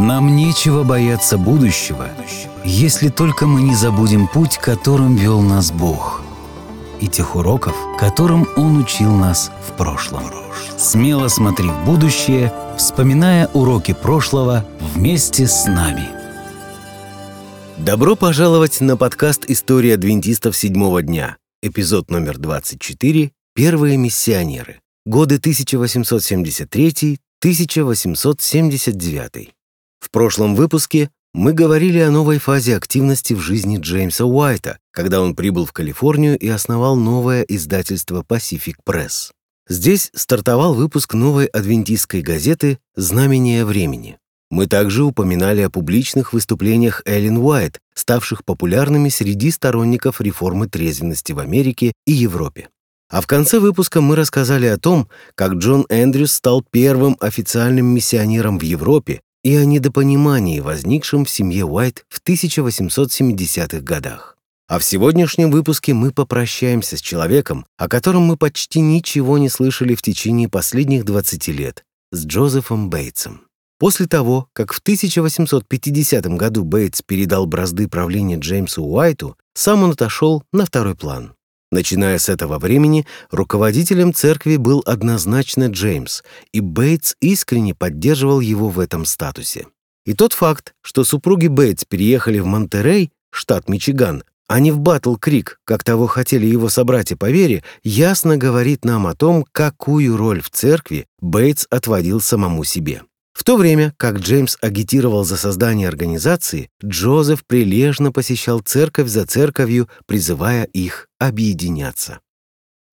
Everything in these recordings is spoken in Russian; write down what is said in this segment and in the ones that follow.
Нам нечего бояться будущего, если только мы не забудем путь, которым вел нас Бог, и тех уроков, которым Он учил нас в прошлом. Смело смотри в будущее, вспоминая уроки прошлого вместе с нами. Добро пожаловать на подкаст «История адвентистов седьмого дня», эпизод номер 24 «Первые миссионеры», годы 1873-1879. В прошлом выпуске мы говорили о новой фазе активности в жизни Джеймса Уайта, когда он прибыл в Калифорнию и основал новое издательство Pacific Press. Здесь стартовал выпуск новой адвентистской газеты «Знамение времени». Мы также упоминали о публичных выступлениях Эллен Уайт, ставших популярными среди сторонников реформы трезвенности в Америке и Европе. А в конце выпуска мы рассказали о том, как Джон Эндрюс стал первым официальным миссионером в Европе и о недопонимании, возникшем в семье Уайт в 1870-х годах. А в сегодняшнем выпуске мы попрощаемся с человеком, о котором мы почти ничего не слышали в течение последних 20 лет, с Джозефом Бейтсом. После того, как в 1850 году Бейтс передал бразды правления Джеймсу Уайту, сам он отошел на второй план. Начиная с этого времени, руководителем церкви был однозначно Джеймс, и Бейтс искренне поддерживал его в этом статусе. И тот факт, что супруги Бейтс переехали в Монтерей, штат Мичиган, а не в Батл-Крик, как того хотели его собратья по вере, ясно говорит нам о том, какую роль в церкви Бейтс отводил самому себе. В то время, как Джеймс агитировал за создание организации, Джозеф прилежно посещал церковь за церковью, призывая их объединяться.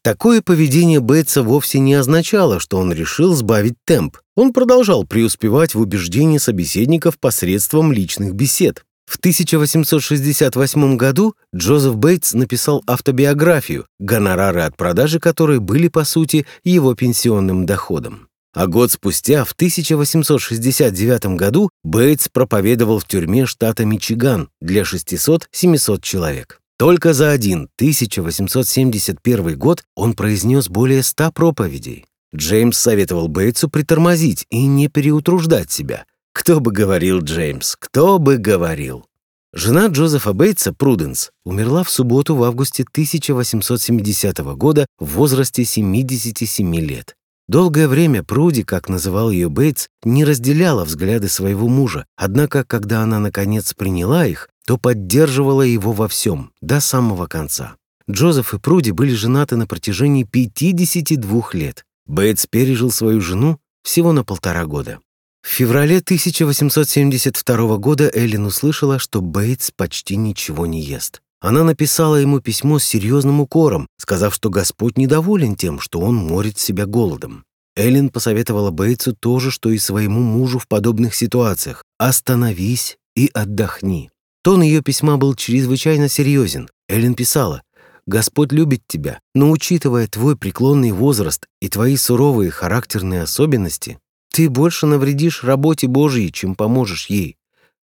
Такое поведение Бейтса вовсе не означало, что он решил сбавить темп. Он продолжал преуспевать в убеждении собеседников посредством личных бесед. В 1868 году Джозеф Бейтс написал автобиографию, гонорары от продажи которой были, по сути, его пенсионным доходом. А год спустя, в 1869 году, Бейтс проповедовал в тюрьме штата Мичиган для 600-700 человек. Только за один 1871 год он произнес более 100 проповедей. Джеймс советовал Бейтсу притормозить и не переутруждать себя. Кто бы говорил Джеймс, кто бы говорил. Жена Джозефа Бейтса, Пруденс, умерла в субботу в августе 1870 года в возрасте 77 лет. Долгое время Пруди, как называл ее Бейтс, не разделяла взгляды своего мужа, однако, когда она наконец приняла их, то поддерживала его во всем, до самого конца. Джозеф и Пруди были женаты на протяжении 52 лет. Бейтс пережил свою жену всего на полтора года. В феврале 1872 года Эллен услышала, что Бейтс почти ничего не ест. Она написала ему письмо с серьезным укором, сказав, что Господь недоволен тем, что он морит себя голодом. Эллен посоветовала Бейтсу то же, что и своему мужу в подобных ситуациях. «Остановись и отдохни». Тон ее письма был чрезвычайно серьезен. Эллен писала, «Господь любит тебя, но учитывая твой преклонный возраст и твои суровые характерные особенности, ты больше навредишь работе Божьей, чем поможешь ей».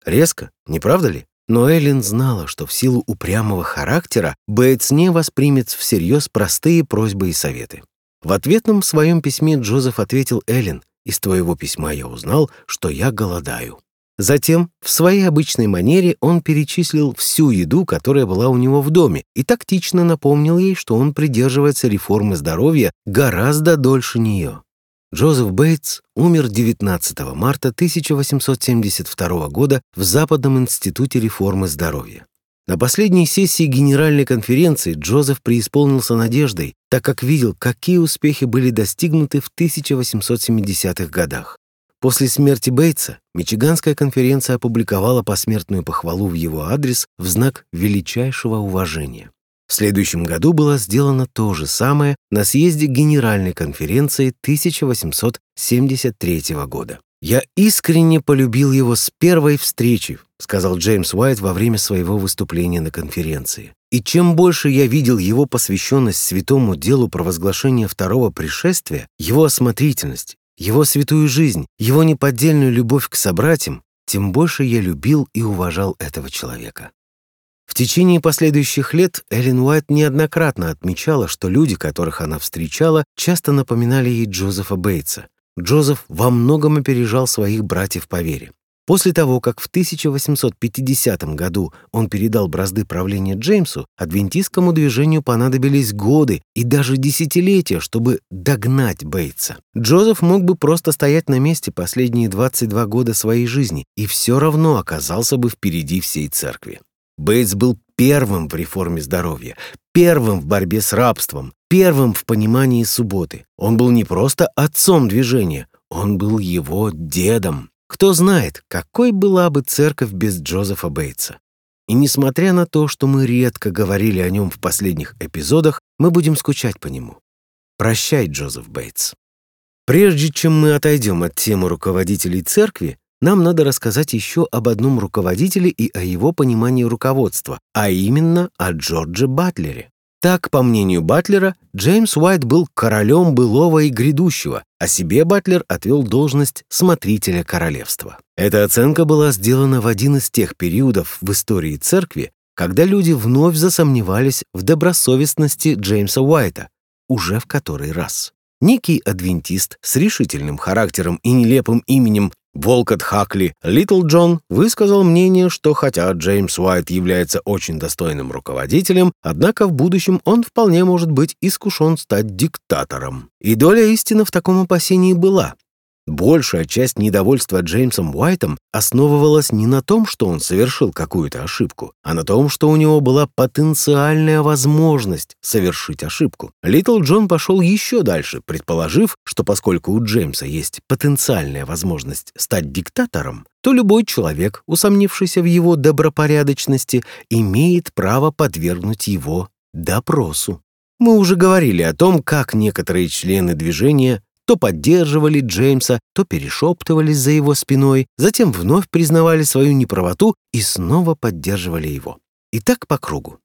Резко, не правда ли? Но Эллен знала, что в силу упрямого характера Бейтс не воспримет всерьез простые просьбы и советы. В ответном своем письме Джозеф ответил Эллен, «Из твоего письма я узнал, что я голодаю». Затем, в своей обычной манере, он перечислил всю еду, которая была у него в доме, и тактично напомнил ей, что он придерживается реформы здоровья гораздо дольше нее. Джозеф Бейтс умер 19 марта 1872 года в Западном институте реформы здоровья. На последней сессии Генеральной конференции Джозеф преисполнился надеждой, так как видел, какие успехи были достигнуты в 1870-х годах. После смерти Бейтса Мичиганская конференция опубликовала посмертную похвалу в его адрес в знак величайшего уважения. В следующем году было сделано то же самое на съезде Генеральной конференции 1873 года. «Я искренне полюбил его с первой встречи», сказал Джеймс Уайт во время своего выступления на конференции. «И чем больше я видел его посвященность святому делу провозглашения второго пришествия, его осмотрительность, его святую жизнь, его неподдельную любовь к собратьям, тем больше я любил и уважал этого человека. В течение последующих лет Эллен Уайт неоднократно отмечала, что люди, которых она встречала, часто напоминали ей Джозефа Бейтса. Джозеф во многом опережал своих братьев по вере. После того, как в 1850 году он передал бразды правления Джеймсу, адвентистскому движению понадобились годы и даже десятилетия, чтобы догнать Бейтса. Джозеф мог бы просто стоять на месте последние 22 года своей жизни и все равно оказался бы впереди всей церкви. Бейтс был первым в реформе здоровья, первым в борьбе с рабством, первым в понимании субботы. Он был не просто отцом движения, он был его дедом. Кто знает, какой была бы церковь без Джозефа Бейтса. И несмотря на то, что мы редко говорили о нем в последних эпизодах, мы будем скучать по нему. Прощай, Джозеф Бейтс. Прежде чем мы отойдем от темы руководителей церкви, нам надо рассказать еще об одном руководителе и о его понимании руководства, а именно о Джордже Батлере. Так, по мнению Батлера, Джеймс Уайт был королем былого и грядущего, а себе Батлер отвел должность смотрителя королевства. Эта оценка была сделана в один из тех периодов в истории церкви, когда люди вновь засомневались в добросовестности Джеймса Уайта, уже в который раз. Некий адвентист с решительным характером и нелепым именем Волкот Хакли Литл Джон высказал мнение, что хотя Джеймс Уайт является очень достойным руководителем, однако в будущем он вполне может быть искушен стать диктатором. И доля истины в таком опасении была. Большая часть недовольства Джеймсом Уайтом основывалась не на том, что он совершил какую-то ошибку, а на том, что у него была потенциальная возможность совершить ошибку. Литл Джон пошел еще дальше, предположив, что поскольку у Джеймса есть потенциальная возможность стать диктатором, то любой человек, усомнившийся в его добропорядочности, имеет право подвергнуть его допросу. Мы уже говорили о том, как некоторые члены движения то поддерживали Джеймса, то перешептывались за его спиной, затем вновь признавали свою неправоту и снова поддерживали его. И так по кругу.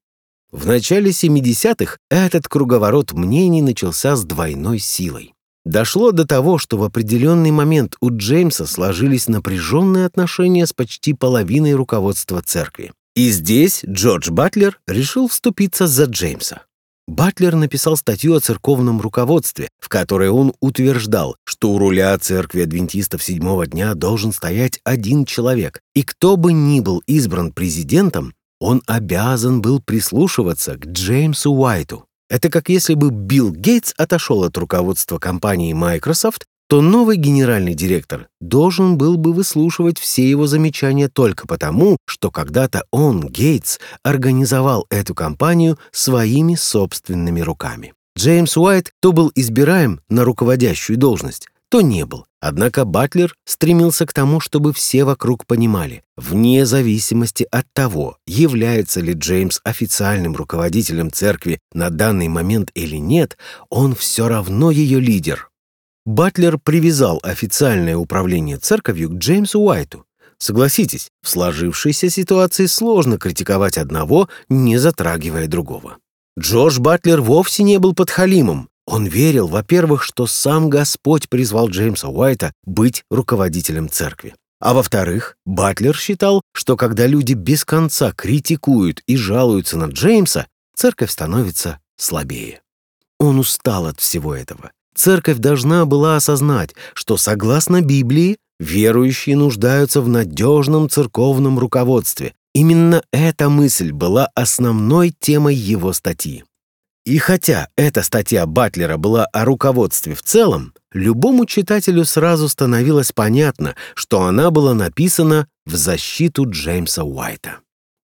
В начале 70-х этот круговорот мнений начался с двойной силой. Дошло до того, что в определенный момент у Джеймса сложились напряженные отношения с почти половиной руководства церкви. И здесь Джордж Батлер решил вступиться за Джеймса. Батлер написал статью о церковном руководстве, в которой он утверждал, что у руля церкви адвентистов седьмого дня должен стоять один человек, и кто бы ни был избран президентом, он обязан был прислушиваться к Джеймсу Уайту. Это как если бы Билл Гейтс отошел от руководства компании Microsoft то новый генеральный директор должен был бы выслушивать все его замечания только потому, что когда-то он, Гейтс, организовал эту компанию своими собственными руками. Джеймс Уайт то был избираем на руководящую должность, то не был. Однако Батлер стремился к тому, чтобы все вокруг понимали, вне зависимости от того, является ли Джеймс официальным руководителем церкви на данный момент или нет, он все равно ее лидер. Батлер привязал официальное управление церковью к Джеймсу Уайту. Согласитесь, в сложившейся ситуации сложно критиковать одного, не затрагивая другого. Джордж Батлер вовсе не был подхалимом. Он верил, во-первых, что сам Господь призвал Джеймса Уайта быть руководителем церкви. А во-вторых, Батлер считал, что когда люди без конца критикуют и жалуются на Джеймса, церковь становится слабее. Он устал от всего этого. Церковь должна была осознать, что, согласно Библии, верующие нуждаются в надежном церковном руководстве. Именно эта мысль была основной темой его статьи. И хотя эта статья Батлера была о руководстве в целом, любому читателю сразу становилось понятно, что она была написана в защиту Джеймса Уайта.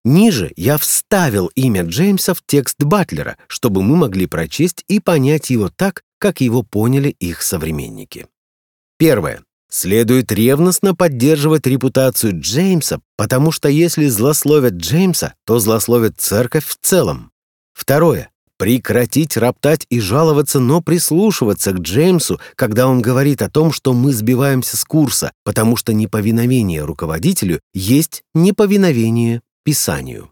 Ниже я вставил имя Джеймса в текст Батлера, чтобы мы могли прочесть и понять его так, как его поняли их современники. Первое. Следует ревностно поддерживать репутацию Джеймса, потому что если злословят Джеймса, то злословят церковь в целом. Второе. Прекратить роптать и жаловаться, но прислушиваться к Джеймсу, когда он говорит о том, что мы сбиваемся с курса, потому что неповиновение руководителю есть неповиновение Писанию.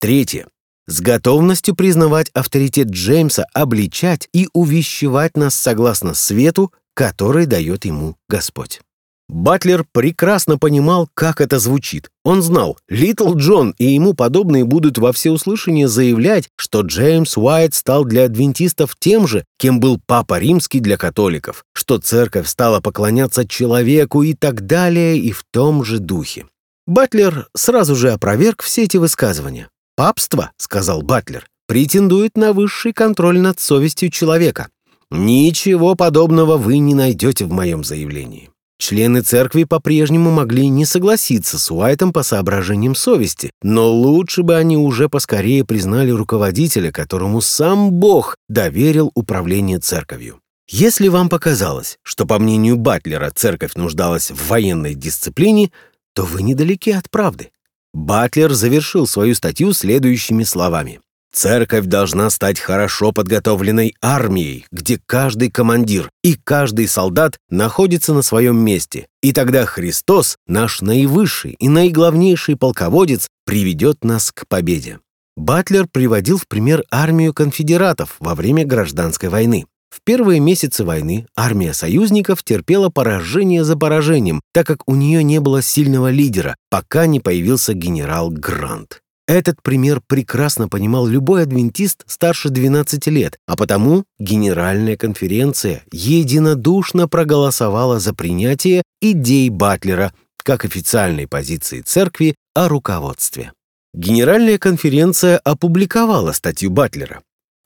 Третье с готовностью признавать авторитет Джеймса, обличать и увещевать нас согласно свету, который дает ему Господь. Батлер прекрасно понимал, как это звучит. Он знал, Литл Джон и ему подобные будут во всеуслышание заявлять, что Джеймс Уайт стал для адвентистов тем же, кем был Папа Римский для католиков, что церковь стала поклоняться человеку и так далее и в том же духе. Батлер сразу же опроверг все эти высказывания. «Папство», — сказал Батлер, — «претендует на высший контроль над совестью человека. Ничего подобного вы не найдете в моем заявлении». Члены церкви по-прежнему могли не согласиться с Уайтом по соображениям совести, но лучше бы они уже поскорее признали руководителя, которому сам Бог доверил управление церковью. Если вам показалось, что, по мнению Батлера, церковь нуждалась в военной дисциплине, то вы недалеки от правды. Батлер завершил свою статью следующими словами. Церковь должна стать хорошо подготовленной армией, где каждый командир и каждый солдат находится на своем месте, и тогда Христос, наш наивысший и наиглавнейший полководец, приведет нас к победе. Батлер приводил в пример армию конфедератов во время гражданской войны. В первые месяцы войны армия союзников терпела поражение за поражением, так как у нее не было сильного лидера, пока не появился генерал Грант. Этот пример прекрасно понимал любой адвентист старше 12 лет, а потому Генеральная конференция единодушно проголосовала за принятие идей Батлера как официальной позиции церкви о руководстве. Генеральная конференция опубликовала статью Батлера.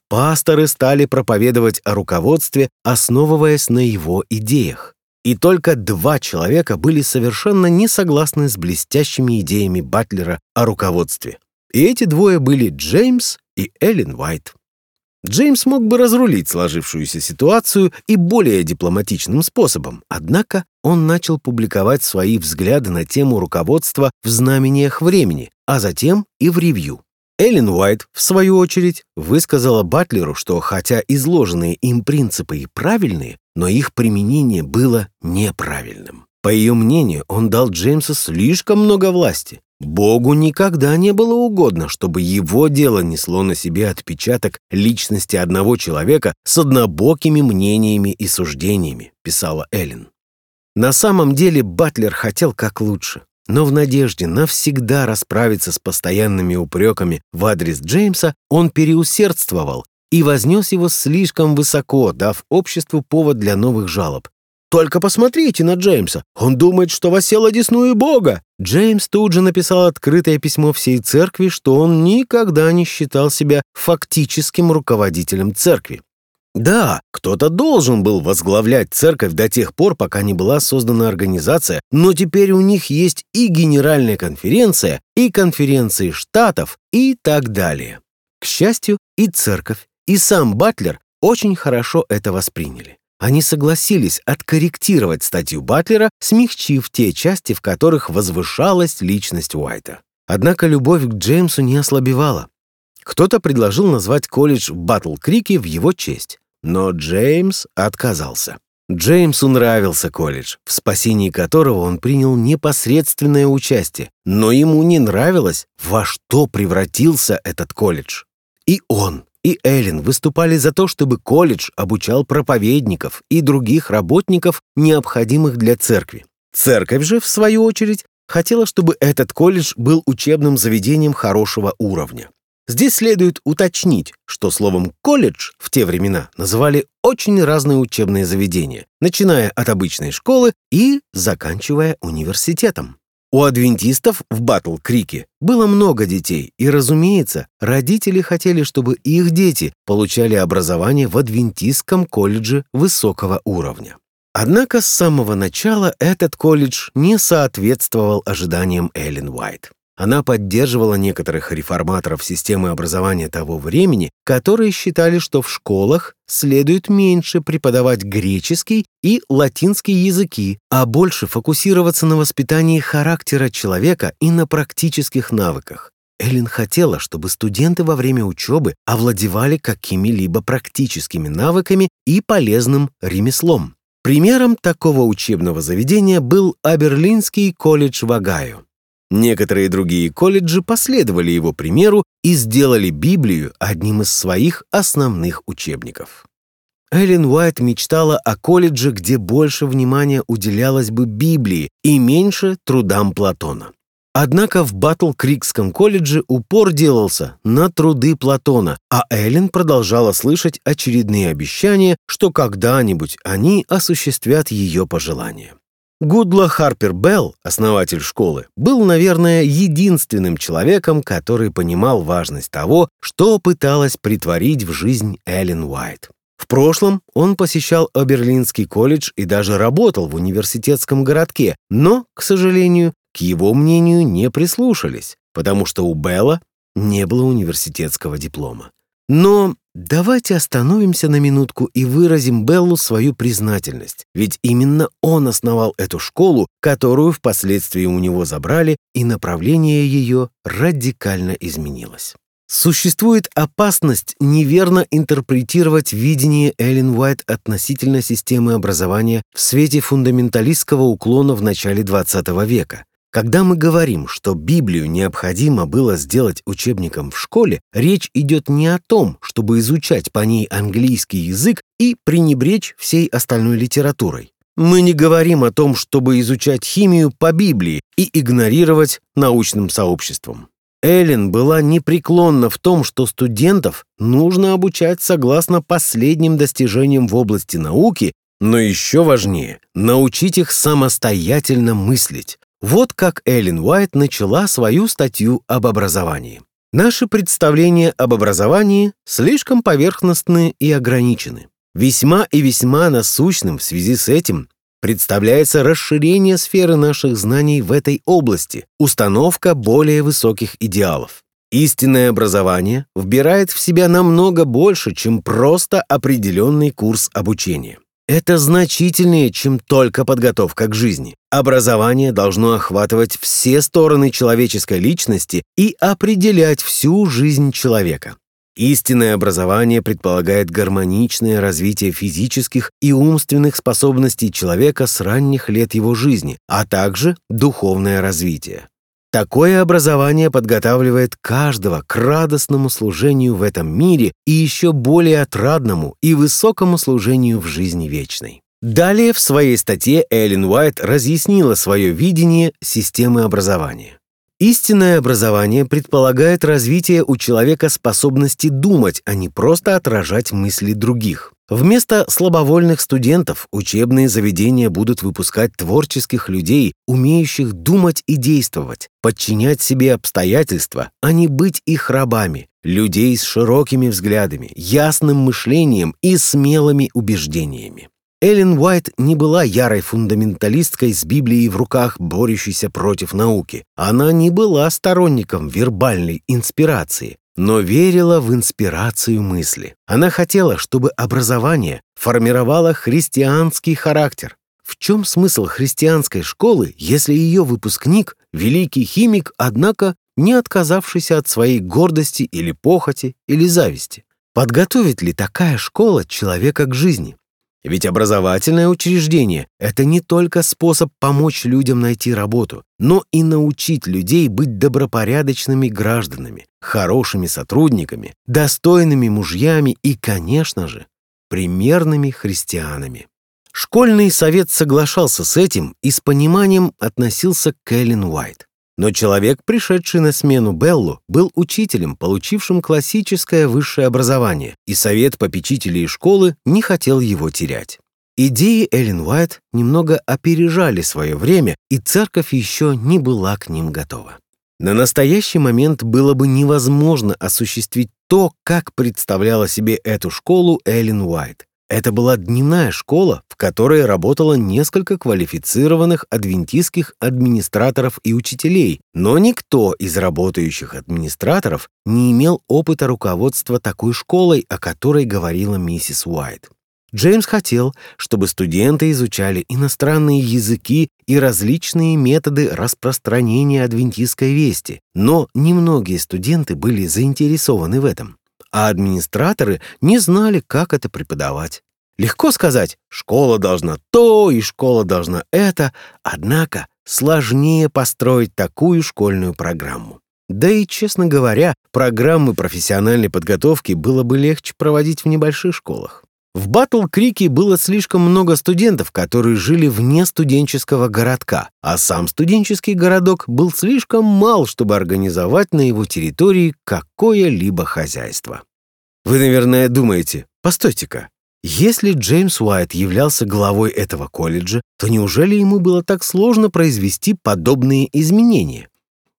Пасторы стали проповедовать о руководстве, основываясь на его идеях. И только два человека были совершенно не согласны с блестящими идеями Батлера о руководстве. И эти двое были Джеймс и Эллен Уайт. Джеймс мог бы разрулить сложившуюся ситуацию и более дипломатичным способом, однако он начал публиковать свои взгляды на тему руководства в знамениях времени, а затем и в ревью. Эллен Уайт, в свою очередь, высказала Батлеру, что хотя изложенные им принципы и правильные, но их применение было неправильным. По ее мнению, он дал Джеймсу слишком много власти, Богу никогда не было угодно, чтобы его дело несло на себе отпечаток личности одного человека с однобокими мнениями и суждениями, писала Эллен. На самом деле Батлер хотел как лучше, но в надежде навсегда расправиться с постоянными упреками в адрес Джеймса он переусердствовал и вознес его слишком высоко, дав обществу повод для новых жалоб, только посмотрите на Джеймса. Он думает, что восел одесную Бога. Джеймс тут же написал открытое письмо всей церкви, что он никогда не считал себя фактическим руководителем церкви. Да, кто-то должен был возглавлять церковь до тех пор, пока не была создана организация, но теперь у них есть и генеральная конференция, и конференции штатов, и так далее. К счастью, и церковь, и сам Батлер очень хорошо это восприняли. Они согласились откорректировать статью Батлера, смягчив те части, в которых возвышалась личность Уайта. Однако любовь к Джеймсу не ослабевала. Кто-то предложил назвать колледж Батл-Крике в его честь, но Джеймс отказался. Джеймсу нравился колледж, в спасении которого он принял непосредственное участие, но ему не нравилось, во что превратился этот колледж. И он и Эллен выступали за то, чтобы колледж обучал проповедников и других работников, необходимых для церкви. Церковь же, в свою очередь, хотела, чтобы этот колледж был учебным заведением хорошего уровня. Здесь следует уточнить, что словом «колледж» в те времена называли очень разные учебные заведения, начиная от обычной школы и заканчивая университетом. У адвентистов в Батл-Крике было много детей, и, разумеется, родители хотели, чтобы их дети получали образование в адвентистском колледже высокого уровня. Однако с самого начала этот колледж не соответствовал ожиданиям Эллен Уайт. Она поддерживала некоторых реформаторов системы образования того времени, которые считали, что в школах следует меньше преподавать греческий и латинский языки, а больше фокусироваться на воспитании характера человека и на практических навыках. Эллен хотела, чтобы студенты во время учебы овладевали какими-либо практическими навыками и полезным ремеслом. Примером такого учебного заведения был Аберлинский колледж в Огайо. Некоторые другие колледжи последовали его примеру и сделали Библию одним из своих основных учебников. Эллен Уайт мечтала о колледже, где больше внимания уделялось бы Библии и меньше трудам Платона. Однако в Батл-Крикском колледже упор делался на труды Платона, а Эллен продолжала слышать очередные обещания, что когда-нибудь они осуществят ее пожелания. Гудла Харпер Белл, основатель школы, был, наверное, единственным человеком, который понимал важность того, что пыталась притворить в жизнь Эллен Уайт. В прошлом он посещал Оберлинский колледж и даже работал в университетском городке, но, к сожалению, к его мнению не прислушались, потому что у Белла не было университетского диплома. Но давайте остановимся на минутку и выразим Беллу свою признательность, ведь именно он основал эту школу, которую впоследствии у него забрали, и направление ее радикально изменилось. Существует опасность неверно интерпретировать видение Эллен Уайт относительно системы образования в свете фундаменталистского уклона в начале XX века. Когда мы говорим, что Библию необходимо было сделать учебником в школе, речь идет не о том, чтобы изучать по ней английский язык и пренебречь всей остальной литературой. Мы не говорим о том, чтобы изучать химию по Библии и игнорировать научным сообществом. Эллен была непреклонна в том, что студентов нужно обучать согласно последним достижениям в области науки, но еще важнее — научить их самостоятельно мыслить. Вот как Эллен Уайт начала свою статью об образовании. Наши представления об образовании слишком поверхностны и ограничены. Весьма и весьма насущным в связи с этим представляется расширение сферы наших знаний в этой области, установка более высоких идеалов. Истинное образование вбирает в себя намного больше, чем просто определенный курс обучения. Это значительнее, чем только подготовка к жизни. Образование должно охватывать все стороны человеческой личности и определять всю жизнь человека. Истинное образование предполагает гармоничное развитие физических и умственных способностей человека с ранних лет его жизни, а также духовное развитие. Такое образование подготавливает каждого к радостному служению в этом мире и еще более отрадному и высокому служению в жизни вечной. Далее в своей статье Эллен Уайт разъяснила свое видение системы образования. Истинное образование предполагает развитие у человека способности думать, а не просто отражать мысли других. Вместо слабовольных студентов учебные заведения будут выпускать творческих людей, умеющих думать и действовать, подчинять себе обстоятельства, а не быть их рабами, людей с широкими взглядами, ясным мышлением и смелыми убеждениями. Эллен Уайт не была ярой фундаменталисткой с Библией в руках, борющейся против науки. Она не была сторонником вербальной инспирации, но верила в инспирацию мысли. Она хотела, чтобы образование формировало христианский характер. В чем смысл христианской школы, если ее выпускник — великий химик, однако не отказавшийся от своей гордости или похоти или зависти? Подготовит ли такая школа человека к жизни? Ведь образовательное учреждение — это не только способ помочь людям найти работу, но и научить людей быть добропорядочными гражданами, хорошими сотрудниками, достойными мужьями и, конечно же, примерными христианами. Школьный совет соглашался с этим и с пониманием относился к Эллен Уайт. Но человек, пришедший на смену Беллу, был учителем, получившим классическое высшее образование, и совет попечителей школы не хотел его терять. Идеи Эллен Уайт немного опережали свое время, и церковь еще не была к ним готова. На настоящий момент было бы невозможно осуществить то, как представляла себе эту школу Эллен Уайт. Это была дневная школа, в которой работало несколько квалифицированных адвентистских администраторов и учителей, но никто из работающих администраторов не имел опыта руководства такой школой, о которой говорила миссис Уайт. Джеймс хотел, чтобы студенты изучали иностранные языки и различные методы распространения адвентистской вести, но немногие студенты были заинтересованы в этом а администраторы не знали, как это преподавать. Легко сказать, школа должна то и школа должна это, однако сложнее построить такую школьную программу. Да и, честно говоря, программы профессиональной подготовки было бы легче проводить в небольших школах. В Батл-Крике было слишком много студентов, которые жили вне студенческого городка, а сам студенческий городок был слишком мал, чтобы организовать на его территории какое-либо хозяйство. Вы, наверное, думаете, постойте-ка, если Джеймс Уайт являлся главой этого колледжа, то неужели ему было так сложно произвести подобные изменения?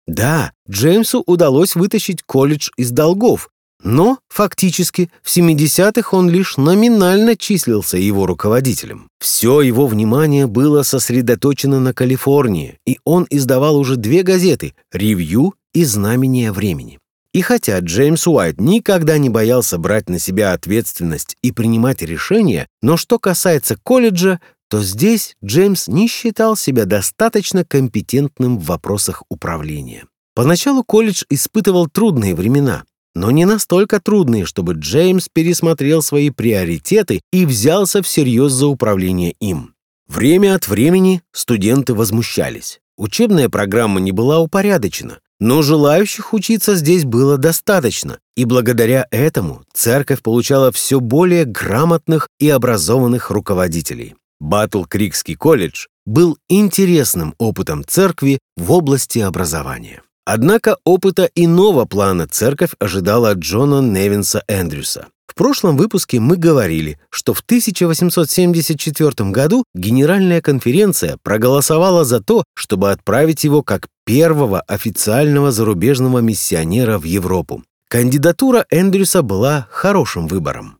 Да, Джеймсу удалось вытащить колледж из долгов, но, фактически, в 70-х он лишь номинально числился его руководителем. Все его внимание было сосредоточено на Калифорнии, и он издавал уже две газеты «Ревью» и «Знамение времени». И хотя Джеймс Уайт никогда не боялся брать на себя ответственность и принимать решения, но что касается колледжа, то здесь Джеймс не считал себя достаточно компетентным в вопросах управления. Поначалу колледж испытывал трудные времена, но не настолько трудные, чтобы Джеймс пересмотрел свои приоритеты и взялся всерьез за управление им. Время от времени студенты возмущались. Учебная программа не была упорядочена, но желающих учиться здесь было достаточно, и благодаря этому церковь получала все более грамотных и образованных руководителей. Батл-Крикский колледж был интересным опытом церкви в области образования. Однако опыта иного плана церковь ожидала Джона Невинса Эндрюса. В прошлом выпуске мы говорили, что в 1874 году Генеральная конференция проголосовала за то, чтобы отправить его как первого официального зарубежного миссионера в Европу. Кандидатура Эндрюса была хорошим выбором.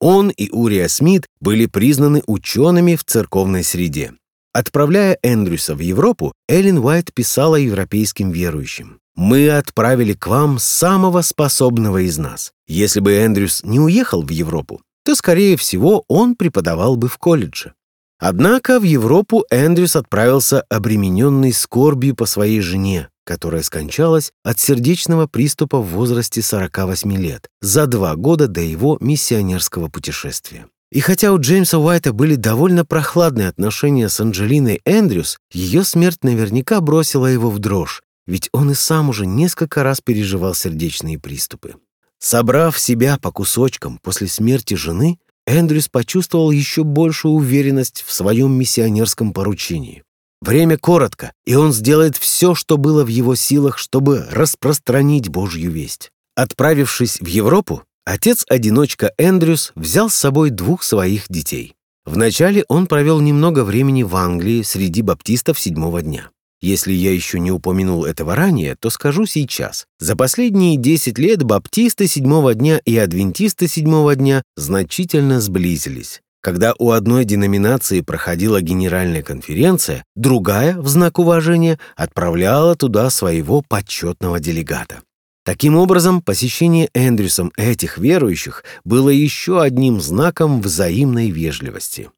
Он и Урия Смит были признаны учеными в церковной среде. Отправляя Эндрюса в Европу, Эллен Уайт писала европейским верующим. «Мы отправили к вам самого способного из нас. Если бы Эндрюс не уехал в Европу, то, скорее всего, он преподавал бы в колледже». Однако в Европу Эндрюс отправился обремененный скорбью по своей жене, которая скончалась от сердечного приступа в возрасте 48 лет, за два года до его миссионерского путешествия. И хотя у Джеймса Уайта были довольно прохладные отношения с Анджелиной Эндрюс, ее смерть наверняка бросила его в дрожь, ведь он и сам уже несколько раз переживал сердечные приступы. Собрав себя по кусочкам после смерти жены, Эндрюс почувствовал еще большую уверенность в своем миссионерском поручении. Время коротко, и он сделает все, что было в его силах, чтобы распространить Божью весть. Отправившись в Европу, Отец-одиночка Эндрюс взял с собой двух своих детей. Вначале он провел немного времени в Англии среди баптистов седьмого дня. Если я еще не упомянул этого ранее, то скажу сейчас. За последние 10 лет баптисты седьмого дня и адвентисты седьмого дня значительно сблизились. Когда у одной деноминации проходила генеральная конференция, другая, в знак уважения, отправляла туда своего почетного делегата. Таким образом, посещение Эндрюсом этих верующих было еще одним знаком взаимной вежливости.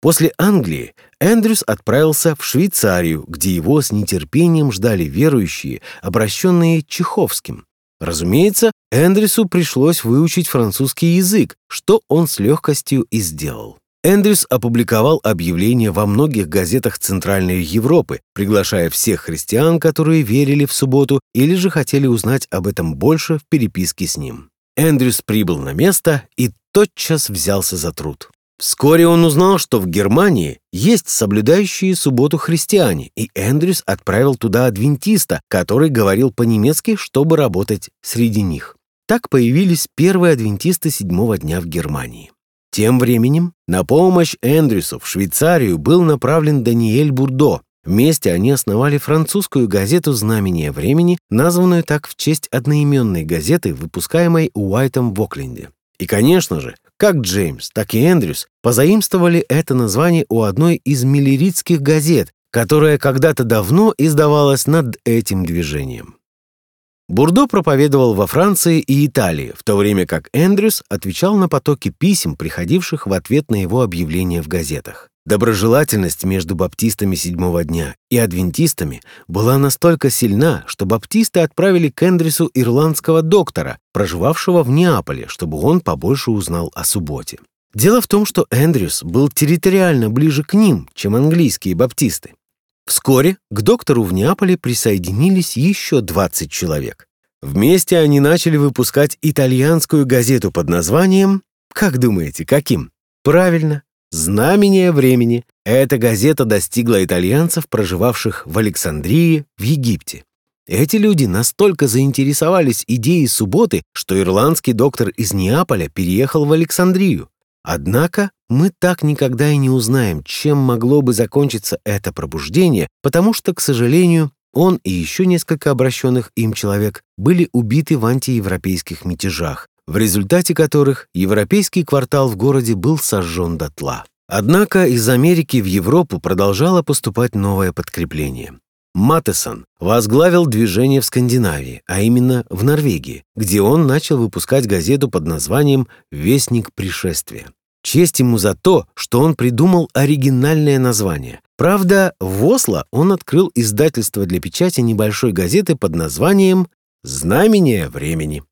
После Англии Эндрюс отправился в Швейцарию, где его с нетерпением ждали верующие, обращенные Чеховским. Разумеется, Эндрюсу пришлось выучить французский язык, что он с легкостью и сделал. Эндрюс опубликовал объявление во многих газетах Центральной Европы, приглашая всех христиан, которые верили в субботу или же хотели узнать об этом больше в переписке с ним. Эндрюс прибыл на место и тотчас взялся за труд. Вскоре он узнал, что в Германии есть соблюдающие субботу христиане, и Эндрюс отправил туда адвентиста, который говорил по-немецки, чтобы работать среди них. Так появились первые адвентисты седьмого дня в Германии. Тем временем на помощь Эндрюсу в Швейцарию был направлен Даниэль Бурдо. Вместе они основали французскую газету «Знамение времени», названную так в честь одноименной газеты, выпускаемой Уайтом в Окленде. И, конечно же, как Джеймс, так и Эндрюс позаимствовали это название у одной из миллеритских газет, которая когда-то давно издавалась над этим движением. Бурдо проповедовал во Франции и Италии, в то время как Эндрюс отвечал на потоки писем, приходивших в ответ на его объявления в газетах. Доброжелательность между баптистами седьмого дня и адвентистами была настолько сильна, что баптисты отправили к Эндрюсу ирландского доктора, проживавшего в Неаполе, чтобы он побольше узнал о субботе. Дело в том, что Эндрюс был территориально ближе к ним, чем английские баптисты. Вскоре к доктору в Неаполе присоединились еще 20 человек. Вместе они начали выпускать итальянскую газету под названием, как думаете, каким? Правильно, «Знамение времени» — эта газета достигла итальянцев, проживавших в Александрии, в Египте. Эти люди настолько заинтересовались идеей субботы, что ирландский доктор из Неаполя переехал в Александрию. Однако мы так никогда и не узнаем, чем могло бы закончиться это пробуждение, потому что, к сожалению, он и еще несколько обращенных им человек были убиты в антиевропейских мятежах, в результате которых европейский квартал в городе был сожжен дотла. Однако из Америки в Европу продолжало поступать новое подкрепление. Маттесон возглавил движение в Скандинавии, а именно в Норвегии, где он начал выпускать газету под названием «Вестник пришествия». Честь ему за то, что он придумал оригинальное название. Правда, в Осло он открыл издательство для печати небольшой газеты под названием «Знамение времени».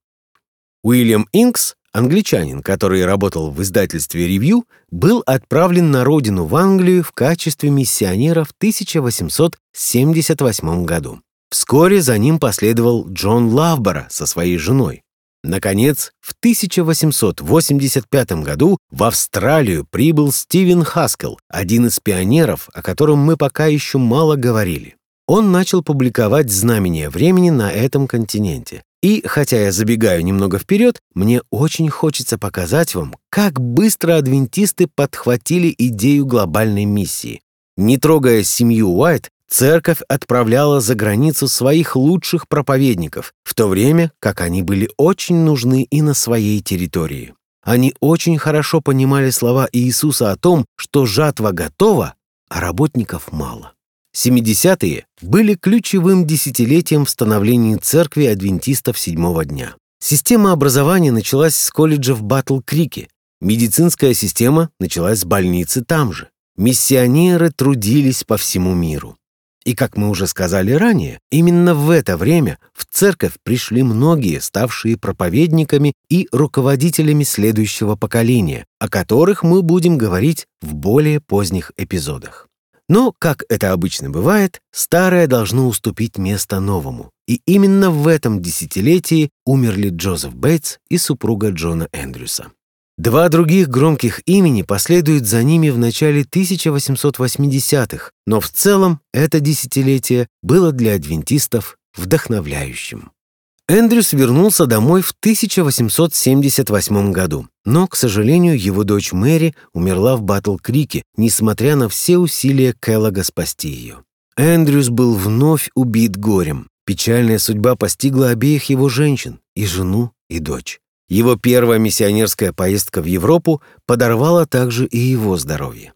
Уильям Инкс, англичанин, который работал в издательстве «Ревью», был отправлен на родину в Англию в качестве миссионера в 1878 году. Вскоре за ним последовал Джон Лавбора со своей женой. Наконец, в 1885 году в Австралию прибыл Стивен Хаскел, один из пионеров, о котором мы пока еще мало говорили. Он начал публиковать знамения времени на этом континенте. И, хотя я забегаю немного вперед, мне очень хочется показать вам, как быстро адвентисты подхватили идею глобальной миссии. Не трогая семью Уайт, Церковь отправляла за границу своих лучших проповедников, в то время как они были очень нужны и на своей территории. Они очень хорошо понимали слова Иисуса о том, что жатва готова, а работников мало. 70-е были ключевым десятилетием в становлении церкви адвентистов седьмого дня. Система образования началась с колледжа в Батл-Крике, медицинская система началась с больницы там же. Миссионеры трудились по всему миру. И, как мы уже сказали ранее, именно в это время в церковь пришли многие, ставшие проповедниками и руководителями следующего поколения, о которых мы будем говорить в более поздних эпизодах. Но, как это обычно бывает, старое должно уступить место новому. И именно в этом десятилетии умерли Джозеф Бейтс и супруга Джона Эндрюса. Два других громких имени последуют за ними в начале 1880-х, но в целом это десятилетие было для адвентистов вдохновляющим. Эндрюс вернулся домой в 1878 году, но, к сожалению, его дочь Мэри умерла в Батл-Крике, несмотря на все усилия Келлога спасти ее. Эндрюс был вновь убит горем. Печальная судьба постигла обеих его женщин, и жену, и дочь. Его первая миссионерская поездка в Европу подорвала также и его здоровье.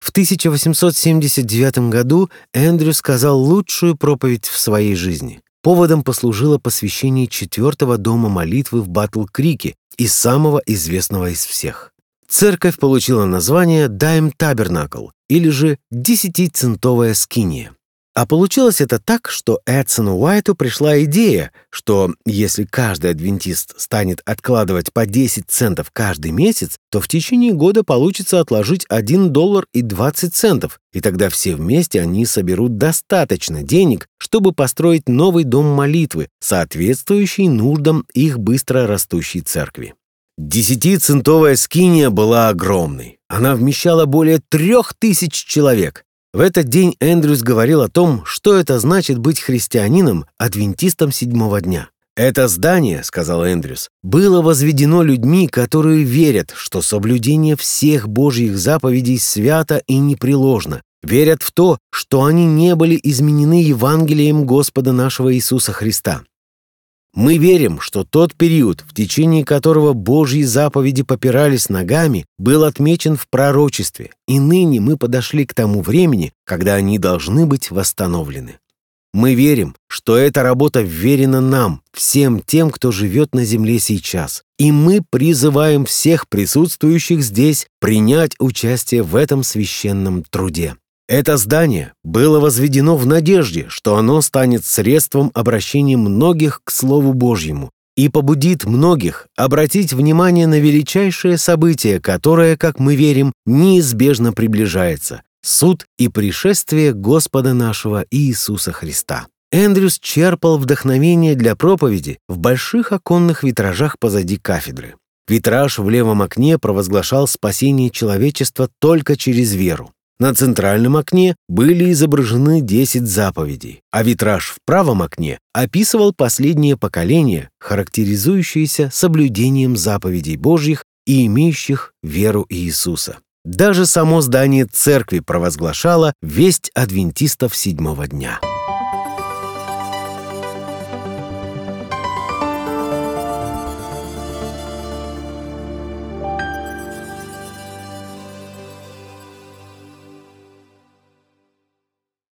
В 1879 году Эндрю сказал лучшую проповедь в своей жизни. Поводом послужило посвящение четвертого дома молитвы в Батл-Крике и самого известного из всех. Церковь получила название Дайм Табернакл или же Десятицентовая скиния. А получилось это так, что Эдсону Уайту пришла идея, что если каждый адвентист станет откладывать по 10 центов каждый месяц, то в течение года получится отложить 1 доллар и 20 центов, и тогда все вместе они соберут достаточно денег, чтобы построить новый дом молитвы, соответствующий нуждам их быстро растущей церкви. Десятицентовая скиния была огромной. Она вмещала более трех тысяч человек. В этот день Эндрюс говорил о том, что это значит быть христианином, адвентистом седьмого дня. «Это здание, — сказал Эндрюс, — было возведено людьми, которые верят, что соблюдение всех Божьих заповедей свято и непреложно, верят в то, что они не были изменены Евангелием Господа нашего Иисуса Христа. Мы верим, что тот период, в течение которого Божьи заповеди попирались ногами, был отмечен в пророчестве, и ныне мы подошли к тому времени, когда они должны быть восстановлены. Мы верим, что эта работа вверена нам, всем тем, кто живет на земле сейчас, и мы призываем всех присутствующих здесь принять участие в этом священном труде. Это здание было возведено в надежде, что оно станет средством обращения многих к Слову Божьему и побудит многих обратить внимание на величайшее событие, которое, как мы верим, неизбежно приближается — суд и пришествие Господа нашего Иисуса Христа. Эндрюс черпал вдохновение для проповеди в больших оконных витражах позади кафедры. Витраж в левом окне провозглашал спасение человечества только через веру. На центральном окне были изображены 10 заповедей, а витраж в правом окне описывал последнее поколение, характеризующееся соблюдением заповедей Божьих и имеющих веру Иисуса. Даже само здание церкви провозглашало весть адвентистов седьмого дня.